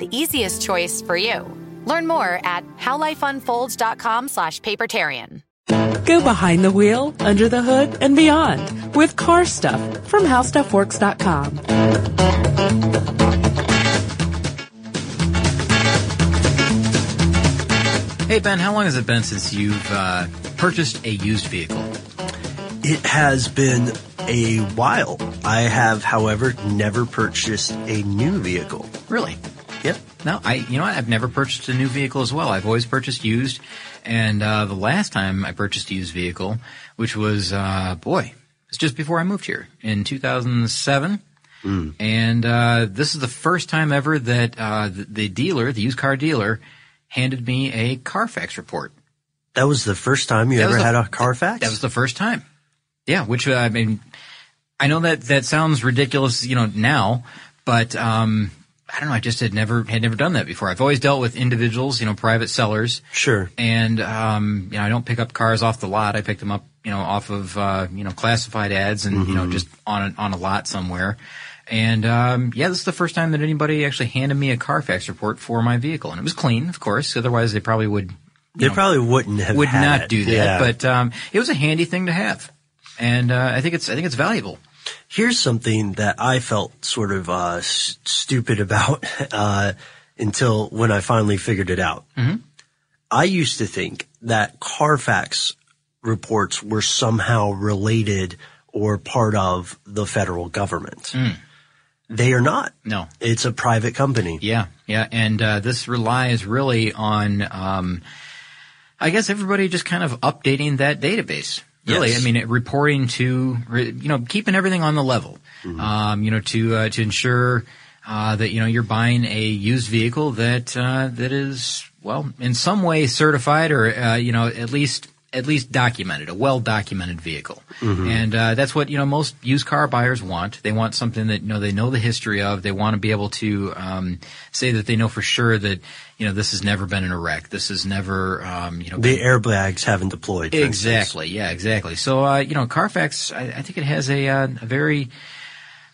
the easiest choice for you. Learn more at howlifeunfolds.com slash papertarian. Go behind the wheel, under the hood, and beyond with car stuff from howstuffworks.com. Hey Ben, how long has it been since you've uh, purchased a used vehicle? It has been a while. I have, however, never purchased a new vehicle. Really? No, I. You know what? I've never purchased a new vehicle as well. I've always purchased used, and uh, the last time I purchased a used vehicle, which was uh, boy, it's just before I moved here in 2007. And uh, this is the first time ever that uh, the, the dealer, the used car dealer, handed me a Carfax report. That was the first time you That ever the- had a Carfax? That was the first time. Yeah, which uh, I mean, I know that that sounds ridiculous, you know, now, but um, I don't know. I just had never had never done that before. I've always dealt with individuals, you know, private sellers, Sure. and um, you know, I don't pick up cars off the lot. I pick them up, you know, off of uh, you know classified ads and you know just on a, on a lot somewhere. And um, yeah, this is the first time that anybody actually handed me a Carfax report for my vehicle, and it was clean, of course. Otherwise, they probably would They probably wouldn't have would not it. do that. Yeah. But um, it was a handy thing to have, and uh, I think it's I think it's valuable. Here's something that I felt sort of uh, s- stupid about uh, until when I finally figured it out. Mm-hmm. I used to think that Carfax reports were somehow related or part of the federal government. They are not. Mm. No. It's a private company. Yeah, yeah, and uh, this relies really on, um, I guess, everybody just kind of updating that database. Really, Yes. I mean, reporting to, you know, keeping everything on the level. Um, you know, to uh, to ensure uh, that you know you're buying a used vehicle that uh, that is well in some way certified or uh, you know at least at least documented, a well documented vehicle. And uh, that's what you know most used car buyers want. They want something that you know they know the history of. They want to be able to um, say that they know for sure that you know this has never been in a wreck. This has never um, you know The been- airbags haven't deployed. instance. Exactly. Yeah, exactly. So, uh, you know, Carfax, I, I think it has a, uh, a very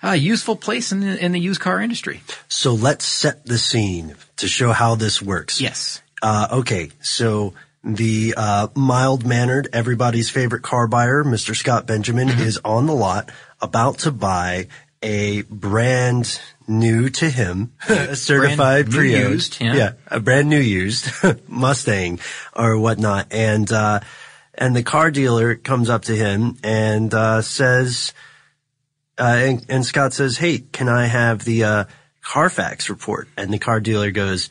uh, useful place in the, in the used car industry. So let's set the scene to show how this works. Yes. Uh, okay, so the uh, mild-mannered, everybody's favorite car buyer, Mr. Scott Benjamin, Mm-hmm. is on the lot about to buy a brand new to him, a certified pre-owned, used, yeah. a brand new used Mustang or whatnot, and uh, and the car dealer comes up to him and uh, says, uh, and, and Scott says, "Hey, can I have the uh, Carfax report?" And the car dealer goes,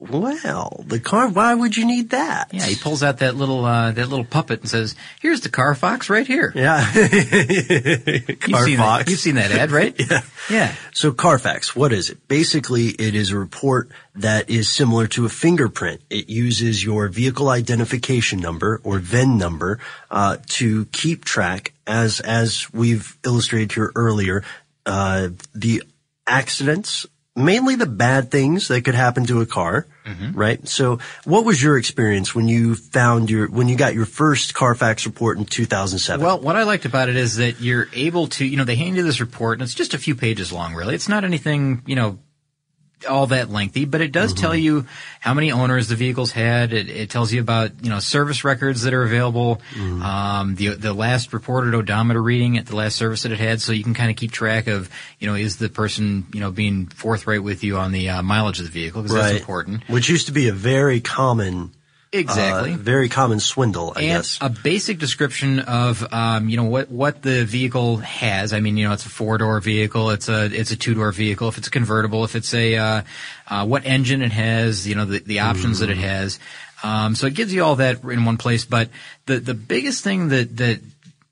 "Well, the car. Why would you need that?" Yeah, he pulls out that little, uh, that little puppet and says, here's the Carfax right here. Yeah. You've seen, that, Carfax. you've seen that ad, right? Yeah. Yeah. So Carfax, what is it? Basically, it is a report that is similar to a fingerprint. It uses your vehicle identification number or VIN number uh, to keep track, as as we've illustrated here earlier, uh, the accidents mainly the bad things that could happen to a car, Mm-hmm. right? So what was your experience when you found your, when you got your first Carfax report in 2007? Well, what I liked about it is that you're able to, you know, they hand you this report and it's just a few pages long, really. It's not anything, you know, all that lengthy, but it does tell you how many owners the vehicles had. It, it tells you about, you know, service records that are available, um, the, the last reported odometer reading at the last service that it had. So you can kind of keep track of, you know, is the person, you know, being forthright with you on the uh, mileage of the vehicle because that's important. Which used to be a very common, Exactly. uh, very common swindle, I and guess. a basic description of um, you know what what the vehicle has. I mean, you know, it's a four door vehicle. It's a it's a two door vehicle. If it's a convertible, if it's a uh, uh, what engine it has, you know, the the options that it has. Um, so it gives you all that in one place. But the the biggest thing that that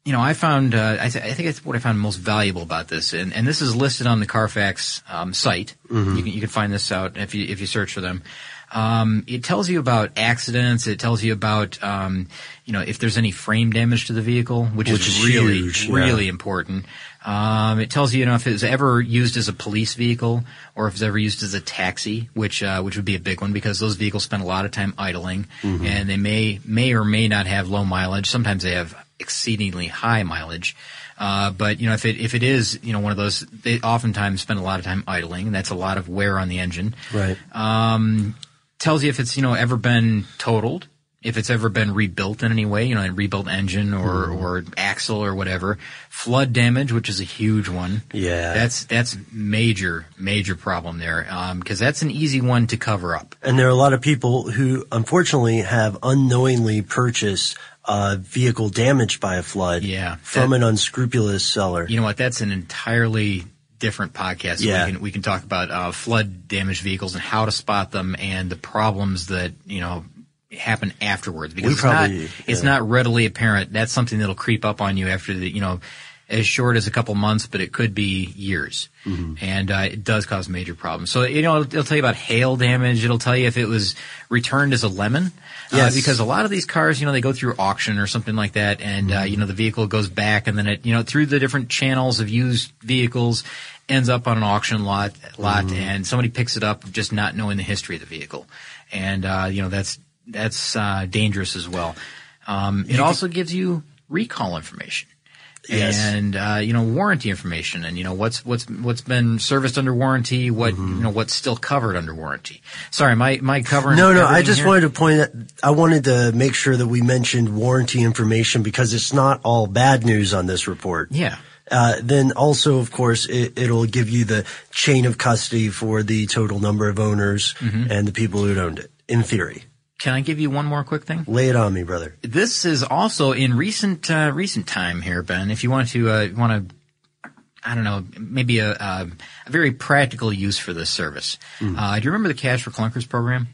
you know, I found, uh, I, th- I think it's what I found most valuable about this, and, and this is listed on the Carfax um, site. You can you can find this out if you if you search for them. Um, it tells you about accidents. It tells you about um, you know if there's any frame damage to the vehicle, which, Which is is really huge, yeah. really important. Um, it tells you, you know, if it was ever used as a police vehicle or if it's ever used as a taxi, which uh, which would be a big one because those vehicles spend a lot of time idling, Mm-hmm. and they may may or may not have low mileage. Sometimes they have exceedingly high mileage. Uh, but you know, if it if it is, you know, one of those, they oftentimes spend a lot of time idling, and that's a lot of wear on the engine. right. Um, tells you if it's you know ever been totaled, if it's ever been rebuilt in any way, you know, a rebuilt engine or Mm-hmm. or axle or whatever. Flood damage, which is a huge one. Yeah. that's that's major major problem there because that's an easy one to cover up. And there are a lot of people who unfortunately have unknowingly purchased a vehicle damaged by a flood Yeah, from that- an unscrupulous seller. You know what? That's an entirely different podcast. Yeah. We can we can talk about uh, flood damaged vehicles and how to spot them and the problems that you know happen afterwards because We it's probably- not it's not readily apparent. That's something that'll creep up on you after the you know as short as a couple months, but it could be years, Mm-hmm. and uh, it does cause major problems. So you know it'll, it'll tell you about hail damage. It'll tell you if it was returned as a lemon. Yes. Uh, because a lot of these cars, you know, they go through auction or something like that, and uh, you know the vehicle goes back, and then it, you know, through the different channels of used vehicles, ends up on an auction lot, lot, and somebody picks it up just not knowing the history of the vehicle, and uh, you know that's that's uh, dangerous as well. Um, it also gives you recall information. Yes. And uh, you know warranty information, and you know what's what's what's been serviced under warranty, what Mm-hmm. you know what's still covered under warranty. Sorry, my my covering. No, no, I just here? wanted to point out, I wanted to make sure that we mentioned warranty information because it's not all bad news on this report. Yeah. Uh, then also, of course, it, it'll give you the chain of custody for the total number of owners Mm-hmm. and the people who owned it, in theory. Can I give you one more quick thing? Lay it on me, brother. This is also in recent uh, recent time here, Ben. If you want to uh, want to, I don't know, maybe a, a, a very practical use for this service. Uh, do you remember the Cash for Clunkers program?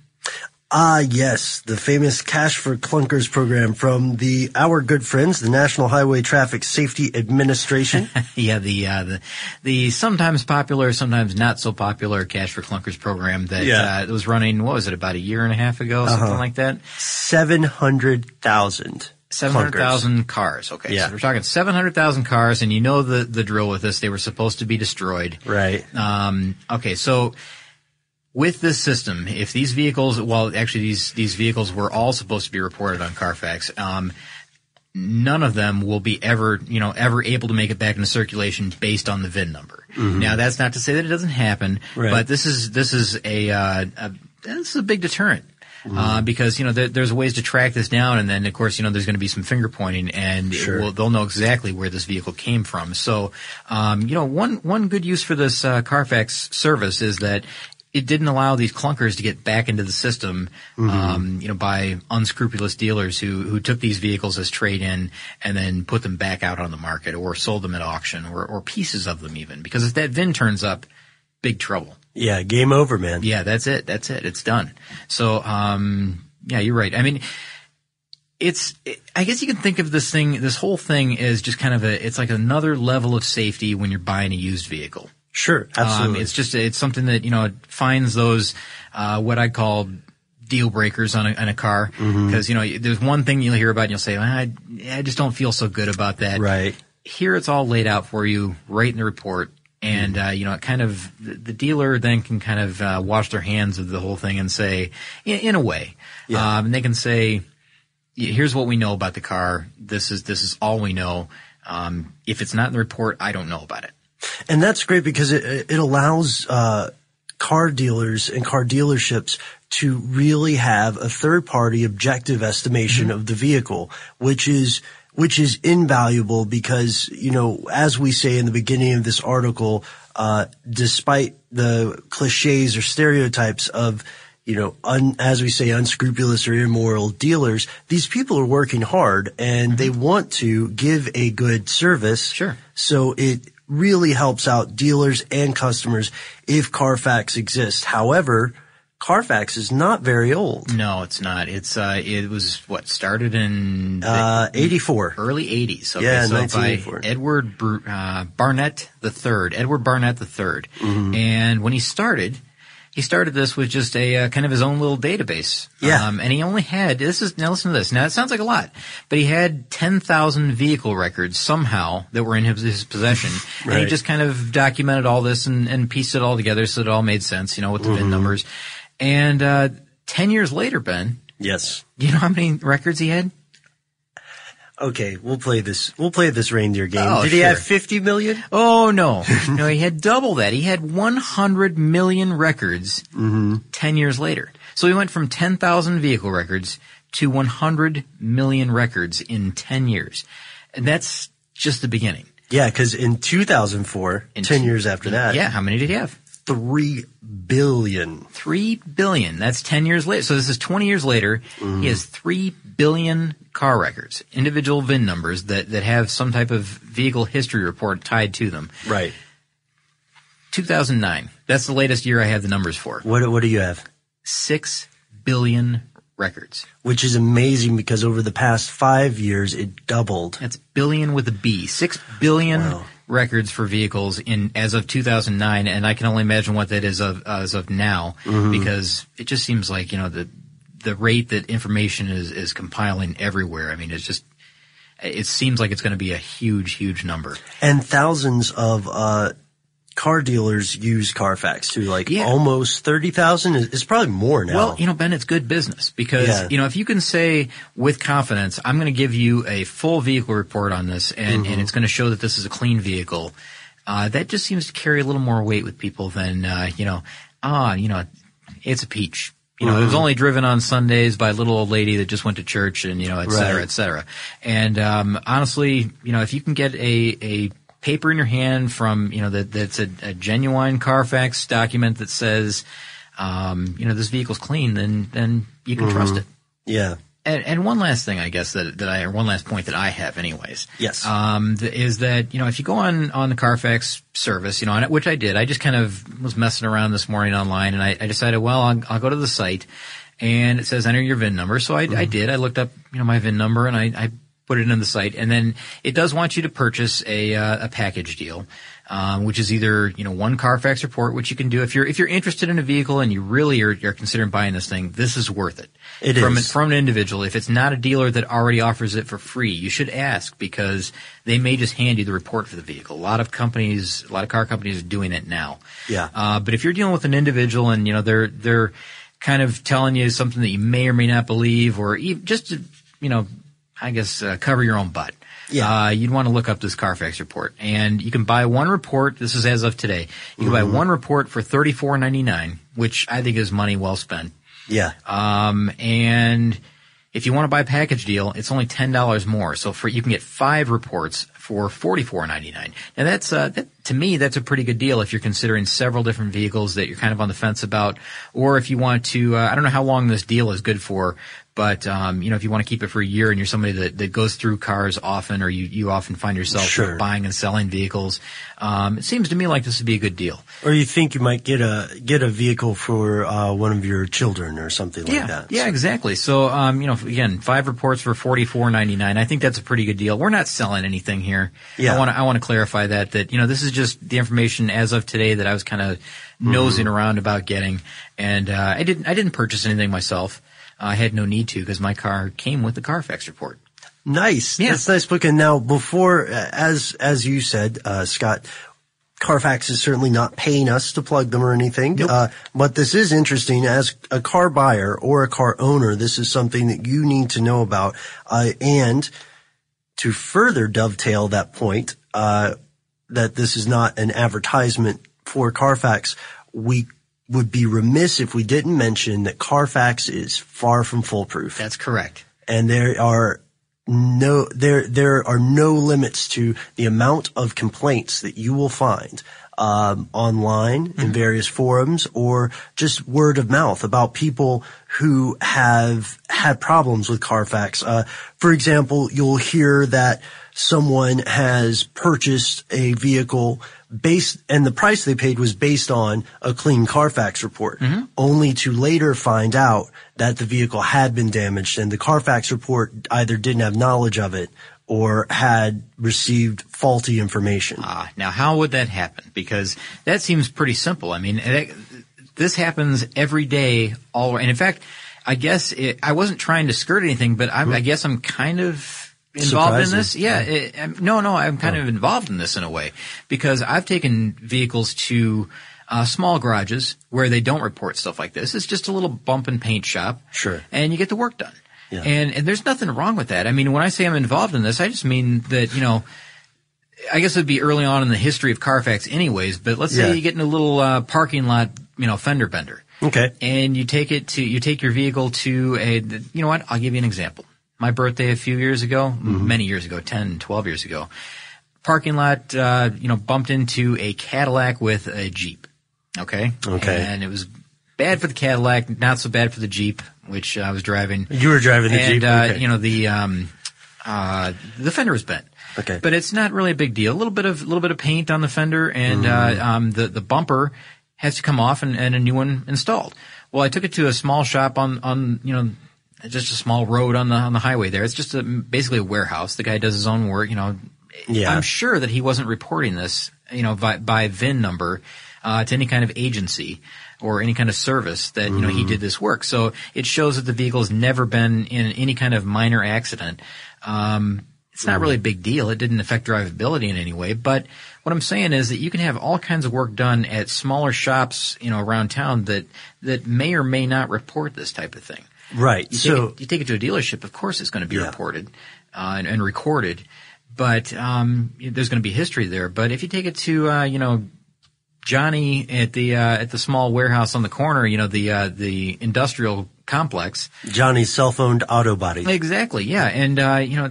Ah, yes, the famous Cash for Clunkers program from the our good friends, the National Highway Traffic Safety Administration. yeah, the uh, the the sometimes popular, sometimes not so popular Cash for Clunkers program that Yeah. uh, was running. What was it? About a year and a half ago, something like that. Seven hundred thousand. Seven hundred thousand cars. Okay, Yeah. so we're talking seven hundred thousand cars, and you know the the drill with this. They were supposed to be destroyed. Right. Um, okay, so with this system, if these vehicles, well, actually these these vehicles were all supposed to be reported on Carfax. Um, none of them will be ever, you know, ever able to make it back into circulation based on the VIN number. Now, that's not to say that it doesn't happen, Right. but this is this is a, uh, a this is a big deterrent. Uh, because you know there, there's ways to track this down, and then of course you know there's going to be some finger pointing, and Sure. will, they'll know exactly where this vehicle came from. So, um, you know, one one good use for this uh, Carfax service is that it didn't allow these clunkers to get back into the system, um, you know, by unscrupulous dealers who who took these vehicles as trade in and then put them back out on the market or sold them at auction or or pieces of them even. Because if that VIN turns up, big trouble. Yeah, game over, man. Yeah, that's it. That's it. It's done. So, um, yeah, you're right. I mean, it's, it, I guess you can think of this thing, this whole thing as just kind of a, it's like another level of safety when you're buying a used vehicle. Sure, absolutely. Um, it's just, it's something that, you know, it finds those, uh, what I call deal breakers on a, on a car. Mm-hmm. Cause, you know, there's one thing you'll hear about and you'll say, I, I just don't feel so good about that. right. Here it's all laid out for you right in the report. And, uh, you know, it kind of, the, the dealer then can kind of, uh, wash their hands of the whole thing and say, in, in a way, Yeah. um, and they can say, here's what we know about the car. This is, this is all we know. Um, if it's not in the report, I don't know about it. And that's great because it, it allows, uh, car dealers and car dealerships to really have a third party objective estimation of the vehicle, which is, which is invaluable because, you know, as we say in the beginning of this article, uh, despite the cliches or stereotypes of, you know, un, as we say, unscrupulous or immoral dealers, these people are working hard and they want to give a good service. Sure. So it really helps out dealers and customers if Carfax exists. However, Carfax is not very old. No, it's not. It's, uh, it was what started in Uh, 84. early 80s. Okay, Yeah, so by 1984. Edward Br- uh, Barnett III, Edward Barnett III. Mm-hmm. And when he started, he started this with just a uh, kind of his own little database. Yeah. Um, and he only had, this is, now listen to this. Now it sounds like a lot, but he had 10,000 vehicle records somehow that were in his, his possession. And he just kind of documented all this and, and pieced it all together so it all made sense, you know, with the Mm-hmm. VIN numbers. And, uh, 10 years later, Ben, Yes. you know how many records he had? Okay, we'll play this. We'll play this reindeer game. Oh, Did he sure. have 50 million? Oh no, no, he had double that. He had 100 million records mm-hmm. 10 years later. So he went from 10,000 vehicle records to 100 million records in 10 years. And that's just the beginning. Yeah, because in 2004, In 10 two- years after that, Yeah, how many did he have? 3 billion. 3 billion. That's 10 years later. So this is 20 years later. Mm-hmm. He has 3 billion car records, individual VIN numbers that, that have some type of vehicle history report tied to them. Right. 2009. That's the latest year I have the numbers for. What, what do you have? 6 billion records. Which is amazing because over the past five years, it doubled. That's billion with a B. 6 billion Wow. Records for vehicles in as of 2009 and I can only imagine what that is of as of now Mm-hmm. because it just seems like, you know, the the rate that information is is compiling everywhere. I mean, it's just it seems like it's going to be a huge huge number. And thousands of, uh, car dealers use Carfax to like Yeah. almost 30,000. It's probably more now. Well, you know, Ben, it's good business because, Yeah. you know, if you can say with confidence, I'm going to give you a full vehicle report on this and, Mm-hmm. and it's going to show that this is a clean vehicle, uh, that just seems to carry a little more weight with people than, uh, you know, ah, you know, it's a peach. You know, it Mm-hmm. was only driven on Sundays by a little old lady that just went to church and, you know, et cetera, Right. et cetera. And, um, honestly, you know, if you can get a, a paper in your hand from, you know, that, that's a, a genuine Carfax document that says, um, you know, this vehicle's clean, then, then you can trust it. yeah. And, and one last thing, I guess that that I, or one last point that I have, anyways. Yes. Um, th- is that you know if you go on on the Carfax service, you know, and- which I did, I just kind of was messing around this morning online, and I, I decided, well, I'll, I'll go to the site, and it says enter your VIN number. So I, I did. I looked up, you know, my VIN number, and I, I put it in the site, and then it does want you to purchase a uh, a package deal. Um, which is either you know one Carfax report, which you can do if you're if you're interested in a vehicle and you really are, are considering buying this thing. This is worth it. It from is. from an individual. If it's not a dealer that already offers it for free, you should ask because they may just hand you the report for the vehicle. A lot of companies, a lot of car companies are doing it now. Yeah. Uh, but if you're dealing with an individual and you know they're they're kind of telling you something that you may or may not believe, or even just to you know, I guess uh, cover your own butt. Yeah. Uh, you'd want to look up this Carfax report, and you can buy one report. This is as of today. You can buy one report for thirty four ninety nine, which I think is money well spent. Yeah. Um, and if you want to buy a package deal, it's only ten dollars more. So for you can get five reports for forty four ninety nine. Now that's uh, that, to me that's a pretty good deal if you're considering several different vehicles that you're kind of on the fence about, or if you want to. Uh, I don't know how long this deal is good for. But um, you know, if you want to keep it for a year and you're somebody that, that goes through cars often, or you, you often find yourself Sure. buying and selling vehicles, um, it seems to me like this would be a good deal. Or you think you might get a get a vehicle for uh, one of your children or something yeah, like that. Yeah, exactly. So, um, you know, again, five reports for forty four ninety nine. I think that's a pretty good deal. We're not selling anything here. Yeah. I want to I want to clarify that that you know this is just the information as of today that I was kind of nosing around about getting, and uh, I didn't I didn't purchase anything myself. I had no need to because my car came with the Carfax report. Nice. Yeah. That's nice book. And now before, uh, as, as you said, uh, Scott, Carfax is certainly not paying us to plug them or anything. Uh, but this is interesting as a car buyer or a car owner. This is something that you need to know about. Uh, and to further dovetail that point, uh, that this is not an advertisement for Carfax, we would be remiss if we didn't mention that Carfax is far from foolproof. That's correct. and there are no there there are no limits to the amount of complaints that you will find um, online in various forums or just word of mouth about people who have had problems with Carfax. Uh, for example, you'll hear that someone has purchased a vehicle based and the price they paid was based on a clean Carfax report, only to later find out that the vehicle had been damaged and the Carfax report either didn't have knowledge of it or had received faulty information. Ah, now how would that happen? Because that seems pretty simple. I mean, that, this happens every day, all. And in fact, I guess it, I wasn't trying to skirt anything, but I, I guess I'm kind of involved in this. Yeah, it, I'm- no, no, I'm kind of involved in this in a way because I've taken vehicles to. Uh, small garages where they don't report stuff like this. It's just a little bump and paint shop. Sure. And you get the work done. Yeah. And, and there's nothing wrong with that. I mean, when I say I'm involved in this, I just mean that, you know, I guess it'd be early on in the history of Carfax anyways, but let's say Yeah. you get in a little uh, parking lot, you know, fender bender. Okay. And you take it to, you take your vehicle to a, you know what, I'll give you an example. My birthday a few years ago, Mm-hmm. many years ago, 10, 12 years ago, parking lot, uh, you know, bumped into a Cadillac with a Jeep. Okay? Okay. And it was bad for the Cadillac, not so bad for the Jeep, which I was driving. You were driving the and, Jeep. uh, okay. you know, the, um, uh, the fender was bent. Okay. But it's not really a big deal. A little bit of, a little bit of paint on the fender and, Mm-hmm. uh, um, the, the bumper has to come off and, and a new one installed. Well, I took it to a small shop on, on, you know, just a small road on the, on the highway there. It's just a, basically a warehouse. The guy does his own work, you know. Yeah. I'm sure that he wasn't reporting this, you know, by, by VIN number, uh, to any kind of agency or any kind of service that, you know, he did this work. So it shows that the vehicle has never been in any kind of minor accident. Um, it's not really a big deal. It didn't affect drivability in any way. But what I'm saying is that you can have all kinds of work done at smaller shops, you know, around town that, that may or may not report this type of thing. Right. You, So, take, it, you take it to a dealership, of course it's going to be Yeah. reported uh, and, and recorded, but um, there's going to be history there. But if you take it to uh, you know Johnny at the uh, at the small warehouse on the corner, you know the uh, the industrial complex, Johnny's cell phone auto body. exactly, yeah, and uh, you know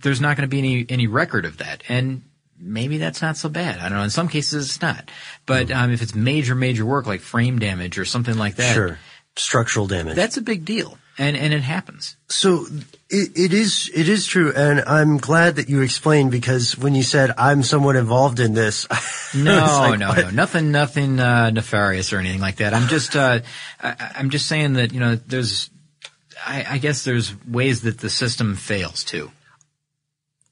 there's not going to be any any record of that, and maybe that's not so bad. I don't know. In some cases it's not, but um, if it's major major work like frame damage or something like that, Sure. Structural damage. that's a big deal, and and it happens. So it, it is it is true, and I'm glad that you explained because when you said I'm somewhat involved in this, No, like, no, what? no, nothing, nothing uh, nefarious or anything like that. I'm just, uh, I, I'm just saying that you know, there's, I, I guess there's ways that the system fails too.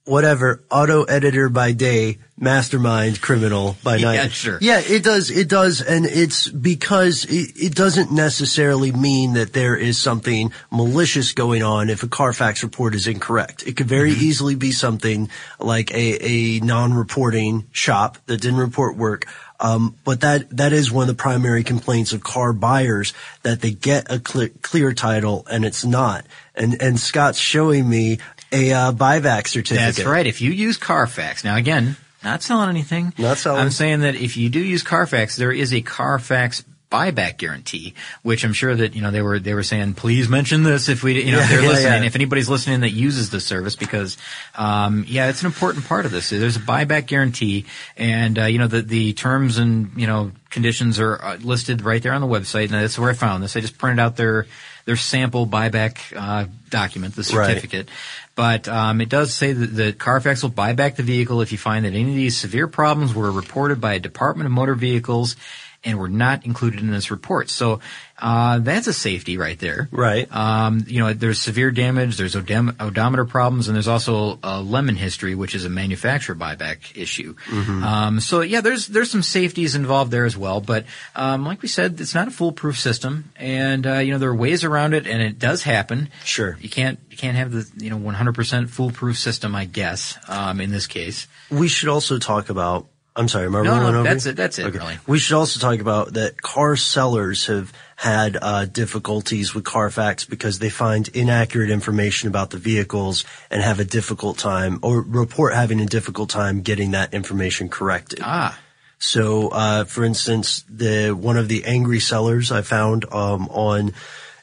Whatever auto editor by day, mastermind criminal by night. Yeah, sure. Yeah, it does. It does, and it's because it, it doesn't necessarily mean that there is something malicious going on if a Carfax report is incorrect. It could very Mm-hmm. easily be something like a, a non-reporting shop that didn't report work. Um, but that that is one of the primary complaints of car buyers that they get a clear, clear title and it's not. And and Scott's showing me a uh, buyback certificate. That's right. If you use Carfax, now again, not selling anything. Not selling. I'm saying that if you do use Carfax, there is a Carfax buyback guarantee, which I'm sure that you know they were they were saying, please mention this if we you know Yeah, if they're yeah, listening, yeah. if anybody's listening that uses the service because um, yeah, it's an important part of this. There's a buyback guarantee, and uh, you know the the terms and you know conditions are uh, listed right there on the website, and that's where I found this. I just printed out their their sample buyback uh, document, the Right. certificate. But um, it does say that, that Carfax will buy back the vehicle if you find that any of these severe problems were reported by a Department of Motor Vehicles and were not included in this report. So uh, that's a safety right there. Right. Um, you know, there's severe damage, there's odom- odometer problems, and there's also a lemon history, which is a manufacturer buyback issue. Mm-hmm. Um, so yeah, there's there's some safeties involved there as well. But um, like we said, it's not a foolproof system, and uh, you know there are ways around it, and it does happen. Sure. You can't you can't have the you know 100% foolproof system, I guess, um, in this case. we should also talk about I'm sorry, am I No, rolling no, over? that's it. That's it. Okay. Really. We should also talk about that car sellers have had uh, difficulties with Carfax because they find inaccurate information about the vehicles and have a difficult time, or report having a difficult time getting that information corrected. Ah, So, uh, for instance, the one of the angry sellers I found um, on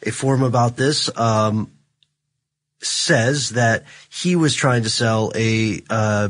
a forum about this um, says that he was trying to sell a uh,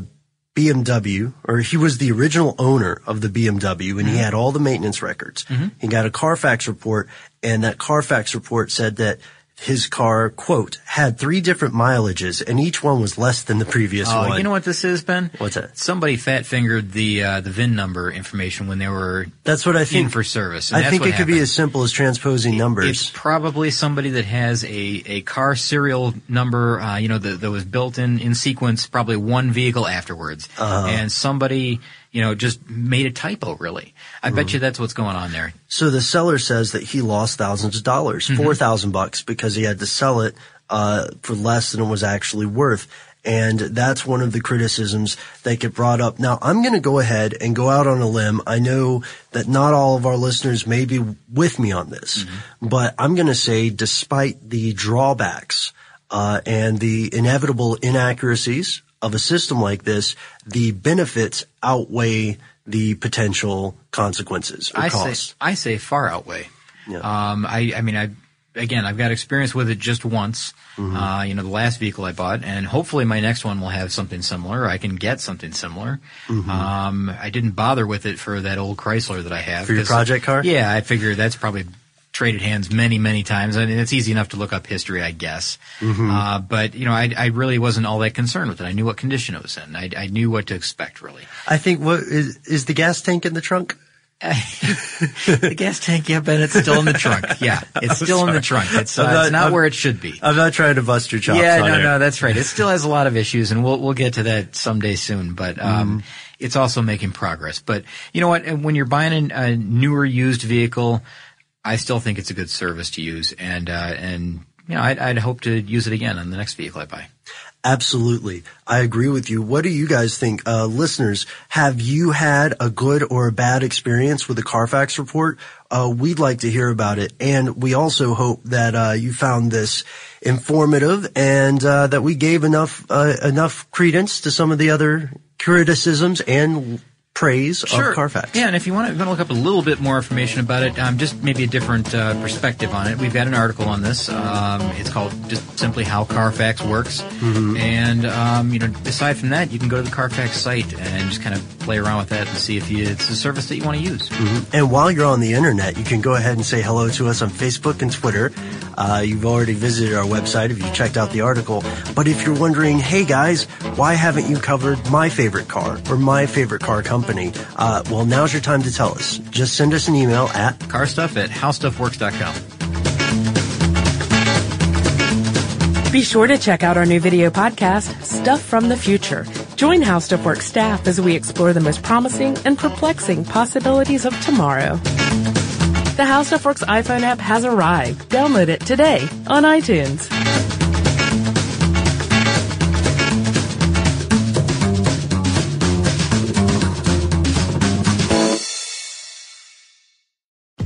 BMW, or he was the original owner of the BMW, and he mm-hmm. had all the maintenance records. Mm-hmm. He got a Carfax report, and that Carfax report said that his car, quote, had three different mileages, and each one was less than the previous oh, one. you know what this is, Ben? What's that? Somebody fat fingered the uh, the VIN number information when they were That's what I in think. for service. and I think it could be as simple as transposing numbers. It's probably somebody that has a, a car serial number, uh, you know, that, that was built in, in sequence, probably one vehicle afterwards. Uh-huh. And somebody, you know, just made a typo, really. I Mm-hmm. bet you that's what's going on there. So the seller says that he lost thousands of dollars, Mm-hmm. four thousand bucks, because he had to sell it uh, for less than it was actually worth. And that's one of the criticisms that get brought up. Now, I'm going to go ahead and go out on a limb. I know that not all of our listeners may be with me on this, Mm-hmm. but I'm going to say, despite the drawbacks uh, and the inevitable inaccuracies of a system like this, the benefits outweigh the potential consequences or I costs. say, I say far outweigh. Yeah. Um, I, I mean, I, again, I've got experience with it just once. Mm-hmm. Uh, you know, the last vehicle I bought, and hopefully my next one will have something similar. I can get something similar. Mm-hmm. Um, I didn't bother with it for that old Chrysler that I have. For your project car? Yeah, I figure that's probably traded hands many, many times. I mean, it's easy enough to look up history, I guess. Mm-hmm. Uh, but you know, I, I really wasn't all that concerned with it. I knew what condition it was in. I, I knew what to expect, really. I think what is is the gas tank in the trunk? the gas tank, yeah, Ben, it's still in the trunk. Yeah, it's still in the trunk. It's, uh, not- it's not I'm- where it should be. I'm not trying to bust your chops. Yeah, on no, no, that's right. It still has a lot of issues, and we'll we'll get to that someday soon. But um, it's also making progress. But you know what? When you're buying a, a newer used vehicle, I still think it's a good service to use, and uh, and you know, I'd, I'd hope to use it again on the next vehicle I buy. Absolutely. I agree with you. What do you guys think? Uh, listeners, have you had a good or a bad experience with the Carfax report? Uh, we'd like to hear about it. And we also hope that, uh, you found this informative and, uh, that we gave enough, uh, enough credence to some of the other criticisms and praise of Carfax. Yeah, and if you want to, want to look up a little bit more information about it, um, just maybe a different uh, perspective on it, we've got an article on this. Um, it's called just simply how Carfax works. Mm-hmm. And um, you know, aside from that, you can go to the Carfax site and just kind of play around with that and see if you, it's a service that you want to use. And while you're on the internet, you can go ahead and say hello to us on Facebook and Twitter. Uh, you've already visited our website if you checked out the article. But if you're wondering, hey guys, why haven't you covered my favorite car or my favorite car company? Uh, well, now's your time to tell us. Just send us an email at Car stuff at howstuffworks.com. Be sure to check out our new video podcast, Stuff from the Future. Join HowStuffWorks staff as we explore the most promising and perplexing possibilities of tomorrow. The HowStuffWorks iPhone app has arrived. Download it today on iTunes.